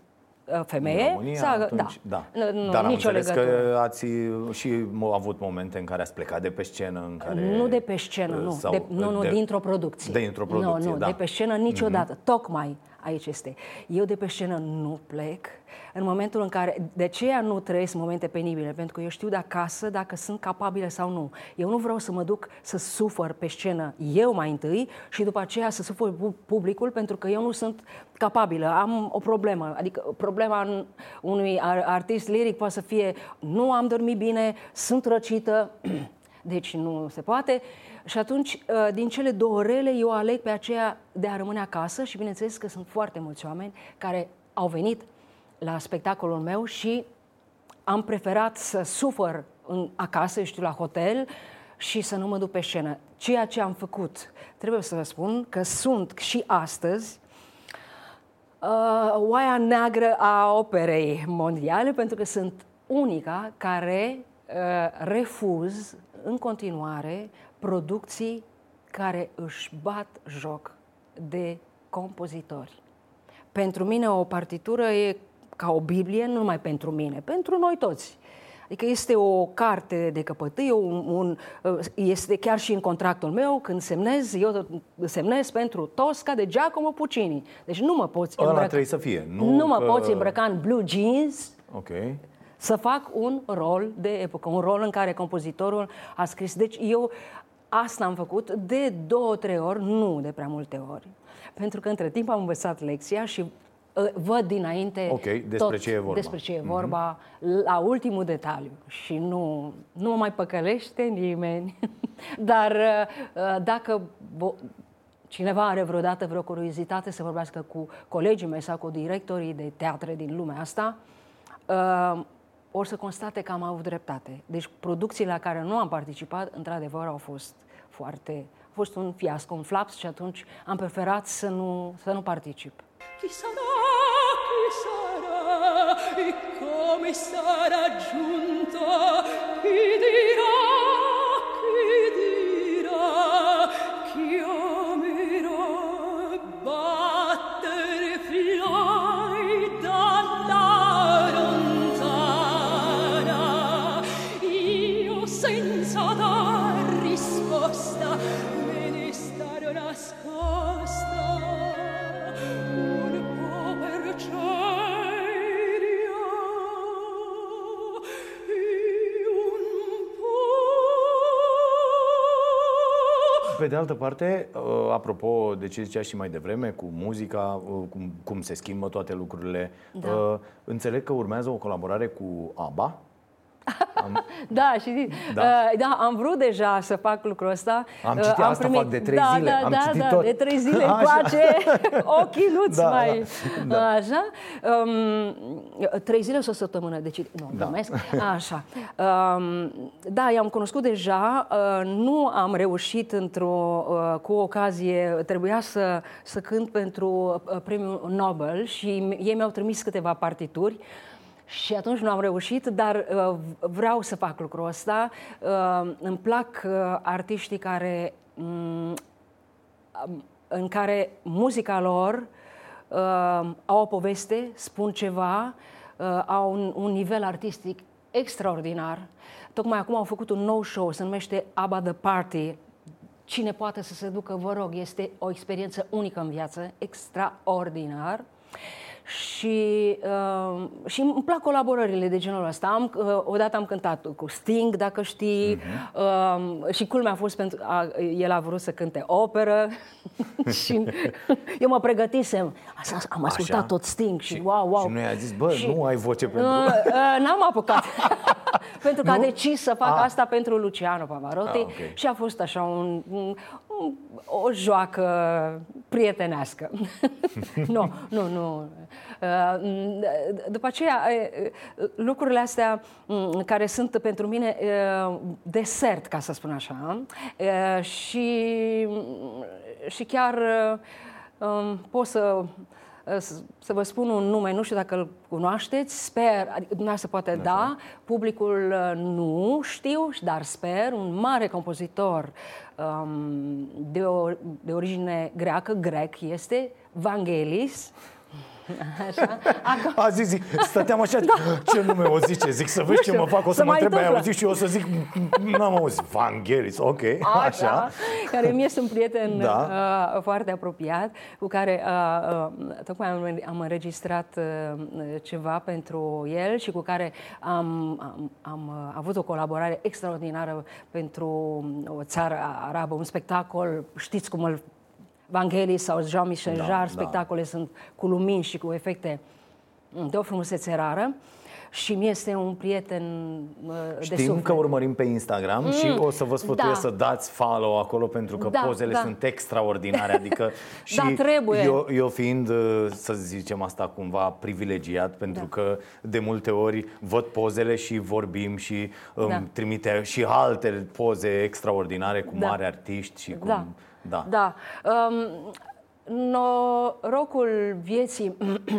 uh, femeie, În România, să- atunci, da. da. Nu, nu, Dar am nicio înțeles legătură. că ați și avut momente în care ați plecat de pe scenă, în care... Nu de pe scenă, nu. sau de, nu, nu, de- dintr-o producție. Dintr-o producție, Nu, nu, da. de pe scenă niciodată. Mm-hmm. Tocmai aici este. Eu de pe scenă nu plec. În momentul în care... De aceea nu trăiesc momente penibile, pentru că eu știu de acasă dacă sunt capabilă sau nu. Eu nu vreau să mă duc să sufăr pe scenă eu mai întâi și după aceea să sufăr pu- publicul, pentru că eu nu sunt capabilă. Am o problemă. Adică problema în- unui ar- artist liric poate să fie nu am dormit bine, sunt răcită, deci nu se poate. Și atunci, uh, din cele două rele, eu aleg pe aceea de a rămâne acasă și bineînțeles că sunt foarte mulți oameni care au venit la spectacolul meu și am preferat să sufăr în, acasă, știu, la hotel și să nu mă duc pe scenă. Ceea ce am făcut, trebuie să vă spun că sunt și astăzi uh, oaia neagră a operei mondiale, pentru că sunt unica care uh, refuz în continuare producții care își bat joc de compozitori. Pentru mine o partitură e ca o Biblie, nu numai pentru mine, pentru noi toți. Adică este o carte de căpătâie, un, un, este chiar și în contractul meu, când semnez, eu semnez pentru Tosca de Giacomo Puccini. Deci nu mă poți Ăla îmbrăca, trebuie să fie. Nu, nu mă că- poți îmbrăca în blue jeans Ok. să fac un rol de epocă, un rol în care compozitorul a scris. Deci eu asta am făcut de două, trei ori, nu de prea multe ori. Pentru că între timp am învățat lecția și uh, văd dinainte Ok, despre tot ce e vorba. Mhm. despre ce e vorba la ultimul detaliu și nu, nu mă mai păcălește nimeni. Dar uh, dacă vo- cineva are vreodată vreo curiozitate să vorbească cu colegii mei sau cu directorii de teatre din lumea asta, uh, o să constate că am avut dreptate. Deci producțiile la care nu am participat, într-adevăr, au fost foarte... A fost un fiasco, un flaps și atunci am preferat să nu, să nu particip. Chi sarà, chi sarà, e come sarà giunto, chi dirà, senza dar risposta me ne starò nascosta un po' per ceria e un po' Pe de altă parte, uh, apropo de ce zicea și mai devreme, cu muzica, uh, cum, cum se schimbă toate lucrurile, Da. uh, înțeleg că urmează o colaborare cu ABBA. Da, și Da. da. Uh, da, am vrut deja să fac lucrul ăsta. Am Uh, citit asta, fac de trei da, zile, Da, am da, citit da, tot. de trei zile Așa. încoace, ochii nu-ți Da, mai... da, da. Așa. Um, trei zile sau o săptămână, deci nu, Da. glumesc. Așa. Um, da, i-am cunoscut deja, uh, nu am reușit într-o, uh, cu ocazie, trebuia să, să cânt pentru uh, premiul Nobel și ei mi-au trimis câteva partituri. Și atunci nu am reușit, dar uh, vreau să fac lucrul ăsta. Uh, îmi plac uh, artiștii care, um, în care muzica lor uh, au o poveste, spun ceva, uh, au un, un nivel artistic extraordinar. Tocmai acum au făcut un nou show, se numește ABBA The Party. Cine poate să se ducă, vă rog, este o experiență unică în viață, extraordinar. Și, uh, și îmi plac colaborările de genul ăsta. Am, uh, odată am cântat cu Sting, dacă știi, uh, și culmea a fost pentru... A, el a vrut să cânte operă și eu mă pregătisem. Așa, am ascultat Așa? tot Sting și, wow, wow. Și nu i-a zis, bă, nu ai voce pentru... Uh, uh, n-am apucat. pentru că a Nu? decis să fac Ah. asta pentru Luciano Pavarotti Ah, ok. și a fost așa un, un, un, o joacă prietenească. nu, nu, nu. Uh, d- După aceea, uh, lucrurile astea mm, care sunt pentru mine uh, desert, ca să spun așa, uh, și, și chiar uh, um, pot să să- să vă spun un nume, nu știu dacă îl cunoașteți, sper, adică dumneavoastră poate da, publicul uh, nu știu, dar sper, un mare compozitor um, de, o, de origine greacă, grec este, Vangelis, Așa. Acum, A zis, zic, stăteam așa, ce nume o zice, zic să vezi ce știu, mă fac, o să se mă mai întrebe, ai întâmplă. auzit și eu o să zic, n-am auzit, Vangelis, ok, așa. care mi este un prieten Da. uh, foarte apropiat, cu care uh, uh, tocmai am, am înregistrat uh, ceva pentru el și cu care am, am, am uh, avut o colaborare extraordinară pentru o țară arabă, un spectacol, știți cum îl Vangelis sau Jean-Michel Da, Jarre, da. spectacole sunt cu lumini și cu efecte de o frumusețe rară și mi este un prieten uh, de Știm suflet. că urmărim pe Instagram și o să vă sfătuiesc da. să dați follow acolo pentru că Da, pozele da. sunt extraordinare. Adică și Da, trebuie. Eu, eu fiind, uh, să zicem asta cumva, privilegiat pentru Da. că de multe ori văd pozele și vorbim și îmi Da. trimite și alte poze extraordinare cu Da. mari artiști și cu... Da. Da. Da. Um, norocul vieții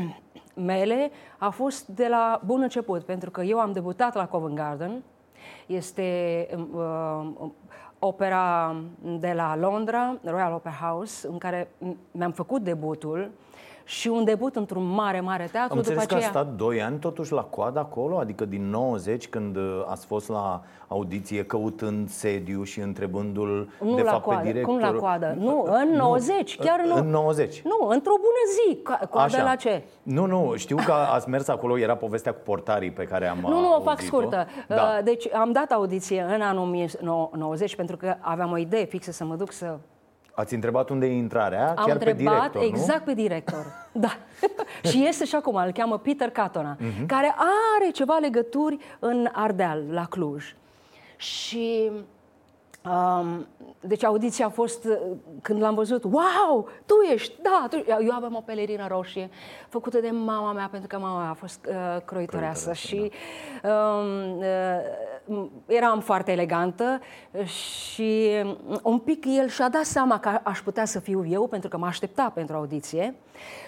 mele a fost de la bun început, pentru că eu am debutat la Covent Garden. Este um, opera de la Londra, Royal Opera House, în care mi-am făcut debutul și un debut într-un mare, mare teatru. Am înțeles după că aceea... a stat 2 ani totuși la coadă acolo, adică din 90 când uh, ați fost la audiție căutând sediu și întrebându-l Nu de la fapt coadă. pe director. Cum la coadă? Nu, în 90, chiar în, nu. În 90. Nu, într-o bună zi. Co- Coadă la ce? Nu, nu, știu că ați mers acolo, era povestea cu portarii pe care am Nu, nu, o fac auzit-o. scurtă. Da. Uh, Deci am dat audiție în anul 1990 pentru că aveam o idee fixă să mă duc să... Ați întrebat unde e intrarea, Am chiar întrebat pe director, exact nu? pe director. Da. și este și acum, îl cheamă Peter Catona, Mhm. care are ceva legături în Ardeal, la Cluj. Și um, deci audiția a fost, uh, când l-am văzut, wow, tu ești, da, tu... eu aveam o pelerină roșie făcută de mama mea, pentru că mama mea a fost uh, croitoreasă și da. um, uh, eram foarte elegantă și um, un pic el și-a dat seama că aș putea să fiu eu, pentru că mă aștepta pentru audiție. Uh,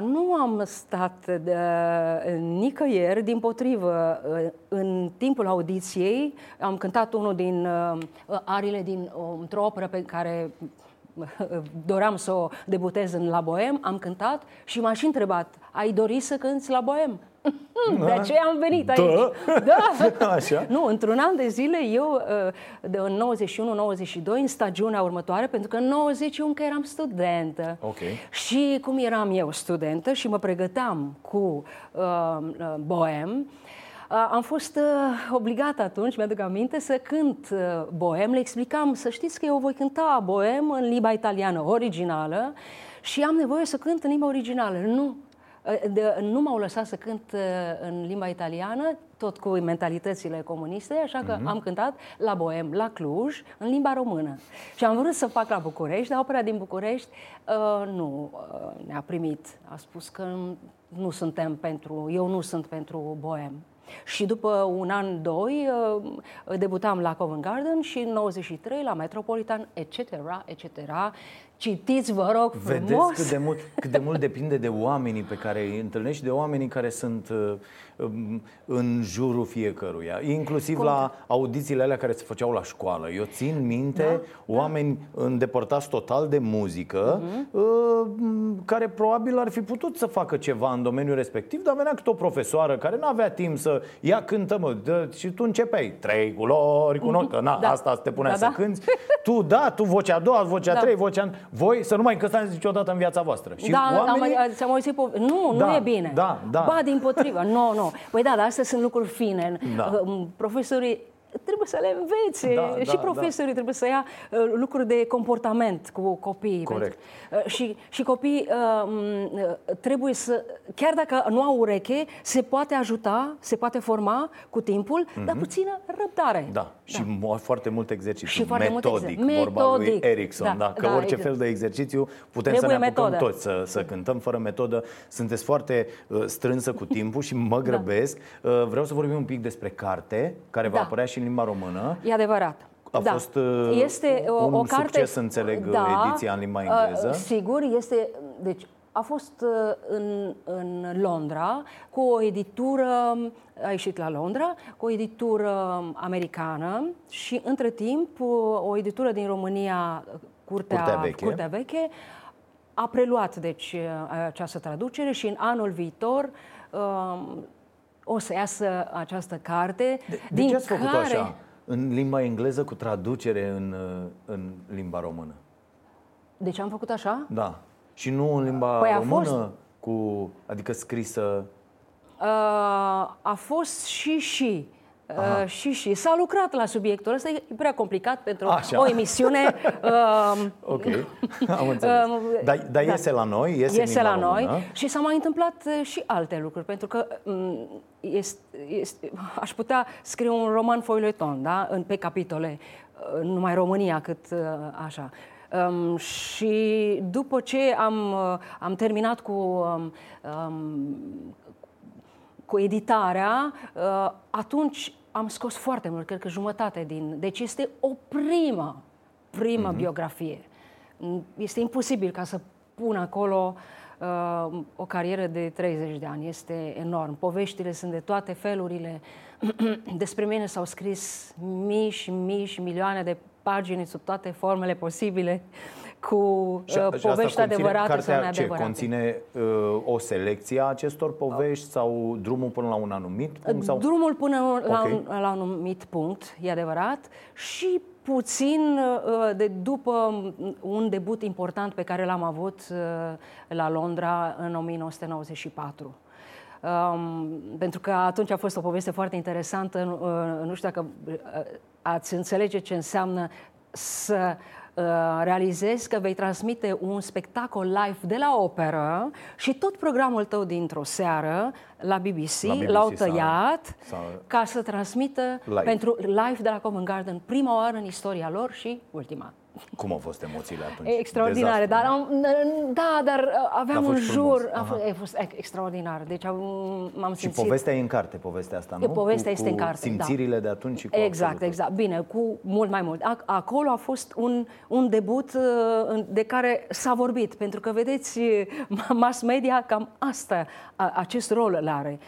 nu am stat de, uh, nicăieri, din potrivă, uh, în timpul audiției. Am cântat unul din arile din o operă pe care doream să o debutez în La Boem, am cântat și m-aș și întrebat, ai dori să cânți La Boem? Da. De aceea am venit da. aici. Da. Așa. Nu, într-un an de zile, eu, de în 91-92, în stagiunea următoare, pentru că în 90 eu încă eram studentă. Okay. Și cum eram eu studentă și mă pregăteam cu uh, Boem, am fost uh, obligată atunci, mi-aduc aminte, să cânt uh, boem. Le explicam, să știți că eu voi cânta boem în limba italiană originală și am nevoie să cânt în limba originală. Nu, uh, de, nu m-au lăsat să cânt în limba italiană, tot cu mentalitățile comuniste, așa că mm-hmm. am cântat la Boem, la Cluj, în limba română. Și am vrut să fac la București, dar opera din București uh, nu uh, ne-a primit. A spus că nu suntem pentru, eu nu sunt pentru Boem. Și după un an, doi, uh, debutam la Covent Garden și în 93 la Metropolitan, etc., etc. Citiți, vă rog, frumos. Vedeți cât de mult, cât de mult depinde de oamenii pe care îi întâlnești, de oamenii care sunt uh, um, în jurul fiecăruia, inclusiv Cum? la audițiile alea care se făceau la școală. Eu țin minte da? da. oameni da. îndepărtați total de muzică, uh-huh. uh, care probabil ar fi putut să facă ceva în domeniul respectiv, dar venea câte o profesoară care nu avea timp să ia cântă, mă, dă, și tu începeai trei culori cu noi, că na, da. asta te punea da, să da. cânti. Tu, da, tu vocea a doua, vocea a da. trei, vocea voi să nu mai încăstați niciodată în viața voastră. Și da, oamenii... am, ți-am auzit po- Nu, da, nu e bine. Da, da. Ba, din potrivă, nu, no, nu. No. Păi da, dar astea sunt lucruri fine. Da. Profesorii trebuie să le învețe da, și da, profesorii da. trebuie să ia uh, lucruri de comportament cu copiii. Corect. Uh, și, și copiii uh, uh, trebuie să, chiar dacă nu au ureche, se poate ajuta, se poate forma cu timpul, mm-hmm. dar puțină răbdare. Da, da. și foarte mult exercițiu și foarte metodic, mult exer- vorba metodic. lui Erickson. Da, da, că da, orice fel de exercițiu putem trebuie să ne apucăm metodă. toți să, să cântăm fără metodă. Sunteți foarte uh, strânsă cu timpul și mă da. grăbesc. Da. Uh, vreau să vorbim un pic despre carte, care da. va apărea și în limba română. E adevărat. A da. fost uh, este o, un o carte, succes, înțeleg, da, ediția în limba engleză. Uh, sigur, este... Deci, a fost uh, în, în Londra cu o editură, a ieșit la Londra, cu o editură americană și între timp o editură din România, Curtea, Curtea, Veche. Curtea Veche, a preluat deci această traducere și în anul viitor o să iasă această carte. De, din de ce ați care... făcut așa? În limba engleză cu traducere în, în limba română. De ce am făcut așa? Da. Și nu în limba păi română, fost... cu, adică scrisă? Uh, a fost și și. Uh, și și. S-a lucrat la subiectul ăsta, e prea complicat pentru Așa. o emisiune. Uh, ok, am înțeles. Uh, dar da, iese la noi, iese, iese la noi română. și s-au mai întâmplat uh, și alte lucruri, pentru că um, este, este, aș putea scrie un roman foileton, da? În, pe capitole, uh, numai România cât uh, așa. Um, și după ce am, uh, am terminat cu, um, um, cu editarea, uh, atunci am scos foarte mult, cred că jumătate din... Deci este o primă, primă mm-hmm. biografie. Este imposibil ca să pun acolo uh, o carieră de 30 de ani. Este enorm. Poveștile sunt de toate felurile. Despre mine s-au scris mii și mii și milioane de pagini sub toate formele posibile cu și, uh, povești adevărate sau neadevărate. Ce, conține uh, o selecție a acestor povești sau drumul până la un anumit punct? Sau? Drumul până la, okay. un, la un anumit punct, e adevărat, și puțin uh, de după un debut important pe care l-am avut uh, la Londra în 1994. Um, pentru că atunci a fost o poveste foarte interesantă. Uh, nu știu dacă uh, ați înțelege ce înseamnă să uh, realizezi că vei transmite un spectacol live de la operă și tot programul tău dintr-o seară la BBC, la BBC l-au tăiat sau, sau ca să transmită live. pentru live de la Covent Garden prima oară în istoria lor și ultima. Cum au fost emoțiile atunci? Extraordinare, dar am, da, dar uh, aveam un jur, a fost, a fost extraordinar. Deci am, m-am simțit. Și povestea e în carte, povestea asta, nu? Povestea cu, este cu în carte, da. simțirile da. de atunci și cu Exact, absolutul. exact. Bine, cu mult mai mult. Acolo a fost un, un debut uh, de care s-a vorbit, pentru că, vedeți, mass media cam asta, acest rol îl are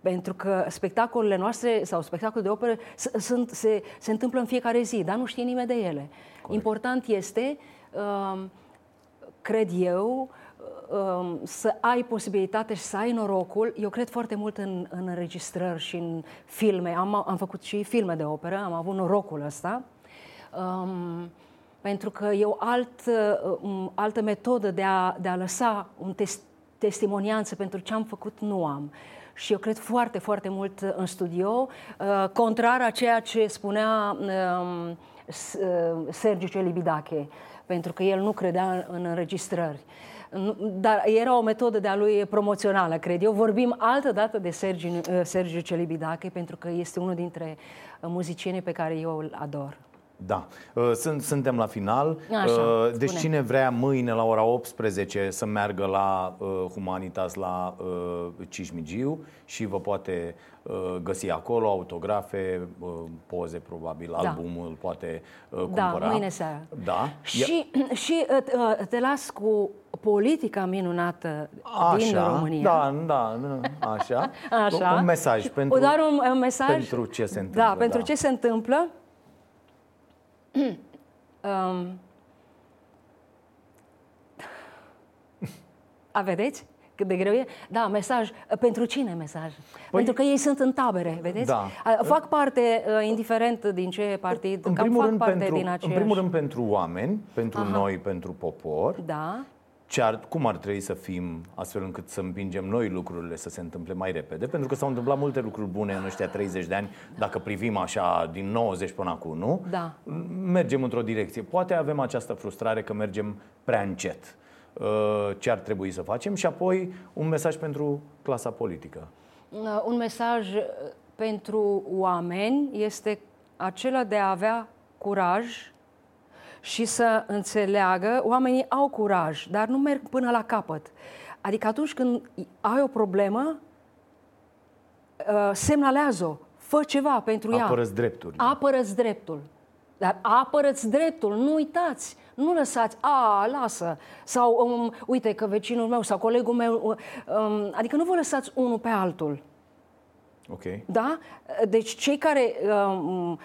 pentru că spectacolele noastre sau spectacolele de operă sunt, se, se întâmplă în fiecare zi, dar nu știe nimeni de ele. Corect. Important este, um, cred eu, um, să ai posibilitate și să ai norocul. Eu cred foarte mult în, în înregistrări și în filme. Am, am făcut și filme de operă, am avut norocul ăsta. Um, pentru că e o alt, um, altă metodă de a, de a lăsa un test, testimonianță pentru ce am făcut, nu am. Și eu cred foarte, foarte mult în studio, uh, contrar a ceea ce spunea um, Uh, Sergiu Celibidache, pentru că el nu credea în înregistrări. Dar era o metodă de-a lui promoțională, cred eu. Vorbim altă dată de Sergiu, uh, Sergiu Celibidache, pentru că este unul dintre muzicienii pe care eu îl ador. Da. Uh, sunt, suntem la final. Așa, deci spune. cine vrea mâine la ora 18 să meargă la uh, Humanitas la uh, Cismigiu și vă poate uh, găsi acolo autografe, uh, poze probabil, da. albumul îl poate uh, da, cumpăra. Da, mâine seara. Da. Și, și uh, te las cu politica minunată așa, din România. Da, da, așa. așa. Un mesaj pentru, Dar un, un mesaj pentru ce se întâmplă. Da, pentru da. ce se întâmplă um, a, vedeți? Cât de greu e? Da, mesaj. Pentru cine mesaj? Păi, Pentru că ei sunt în tabere, vedeți? Da. Fac parte, uh, indiferent din ce partid, în primul fac rând parte pentru, din aceeași... În primul rând pentru oameni, pentru Aha. noi, pentru popor. Da ce ar, cum ar trebui să fim astfel încât să împingem noi lucrurile să se întâmple mai repede, pentru că s-au întâmplat multe lucruri bune în ăștia 30 de ani, dacă privim așa din 90 până acum, nu? Da. Mergem într-o direcție. Poate avem această frustrare că mergem prea încet. Uh, ce ar trebui să facem? Și apoi un mesaj pentru clasa politică. Uh, un mesaj uh, pentru oameni este acela de a avea curaj și să înțeleagă, oamenii au curaj, dar nu merg până la capăt. Adică atunci când ai o problemă, uh, semnalează-o, fă ceva pentru Apără-ți ea. Apără-ți dreptul. Apără-ți dreptul. Dar apără-ți dreptul, nu uitați, nu lăsați, a, lasă, sau um, uite că vecinul meu sau colegul meu, um, adică nu vă lăsați unul pe altul. Ok. Da? Deci cei care um,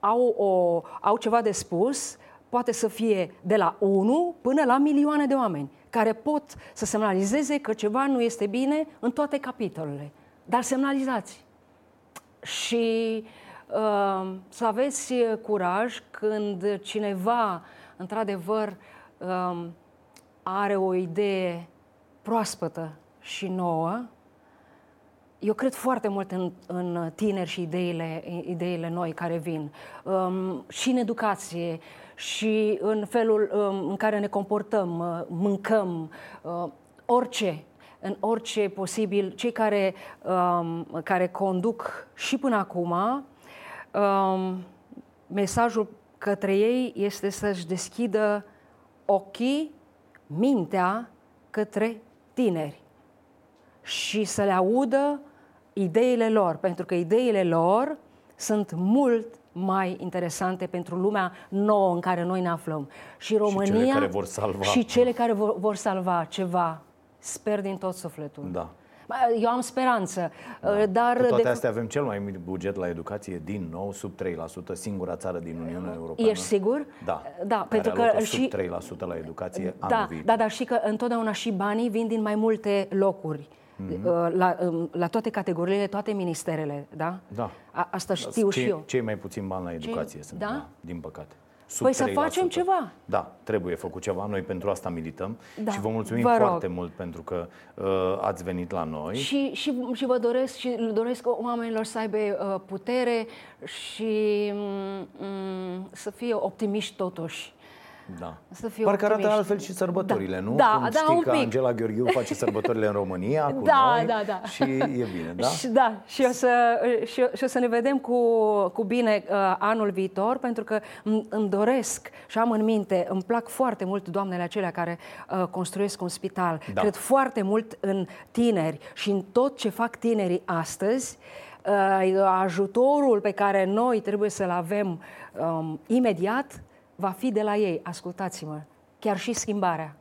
au, o, au ceva de spus, poate să fie de la 1 până la milioane de oameni care pot să semnalizeze că ceva nu este bine în toate capitolele. Dar semnalizați. Și uh, să aveți curaj când cineva, într-adevăr, uh, are o idee proaspătă și nouă. Eu cred foarte mult în, în tineri și ideile, ideile noi care vin. Um, și în educație, și în felul um, în care ne comportăm, uh, mâncăm, uh, orice, în orice posibil, cei care, um, care conduc și până acum, um, mesajul către ei este să-și deschidă ochii, mintea către tineri și să le audă ideile lor, pentru că ideile lor sunt mult mai interesante pentru lumea nouă în care noi ne aflăm. Și România și cele care vor salva, și cele care vor, vor salva ceva. Sper din tot sufletul. Da. Eu am speranță, da. dar... Cu toate de... astea avem cel mai mic buget la educație, din nou, sub 3%, singura țară din Uniunea Europeană. Ești sigur? Da. da pentru că și... sub 3% la educație da, anul viitor. Da, dar și că întotdeauna și banii vin din mai multe locuri. Mm-hmm. La, um, la toate categoriile, toate ministerele, da? Da. A, asta știu cei, și eu. Cei mai puțin bani la educație Ce? sunt, da? da, din păcate. Sub păi 3%. să facem ceva. Da, trebuie făcut ceva. Noi pentru asta milităm da. și vă mulțumim vă foarte mult pentru că uh, ați venit la noi. Și, și, și vă doresc și doresc oamenilor să aibă uh, putere și um, să fie optimiști totuși. Da. Să fie Parcă arată altfel și sărbătorile, da. nu? Da, Cum da, știi un că pic. Angela Gheorghiu face sărbătorile în România cu da, noi da, da. și e bine, da? Și, da, și o să, și, și o să ne vedem cu, cu bine uh, anul viitor, pentru că îmi, îmi doresc și am în minte, îmi plac foarte mult doamnele acelea care uh, construiesc un spital. Da. Cred foarte mult în tineri și în tot ce fac tinerii astăzi. Uh, ajutorul pe care noi trebuie să-l avem um, imediat va fi de la ei. Ascultați-mă, chiar și schimbarea.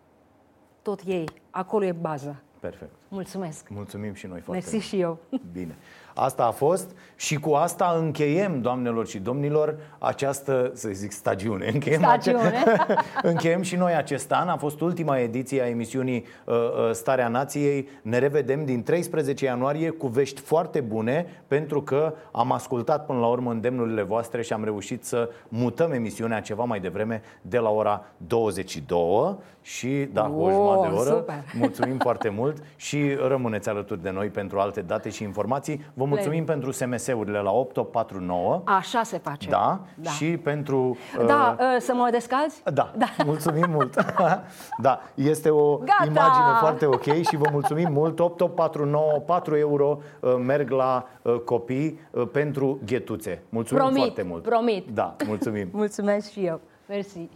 Tot ei. Acolo e baza. Perfect. Mulțumesc. Mulțumim și noi foarte Mersi și eu. Bine. Asta a fost și cu asta încheiem, doamnelor și domnilor, această, să zic, stagiune. Încheiem, stagiune. Ace- încheiem și noi acest an. A fost ultima ediție a emisiunii uh, uh, Starea Nației. Ne revedem din 13 ianuarie cu vești foarte bune, pentru că am ascultat până la urmă îndemnurile voastre și am reușit să mutăm emisiunea ceva mai devreme de la ora 22 și, da, wow, o jumătate de oră. Super. Mulțumim foarte mult și rămâneți alături de noi pentru alte date și informații. Vă mulțumim Play. pentru SMS-urile la 8849. Așa se face. Da, da. și pentru... Da, uh, să mă descalzi? Da, da. mulțumim mult. da, este o Gata. imagine foarte ok și vă mulțumim mult. 8849, 4 euro uh, merg la uh, copii uh, pentru ghetuțe. Mulțumim promit, foarte mult. Promit, Da, mulțumim. Mulțumesc și eu. Mersi.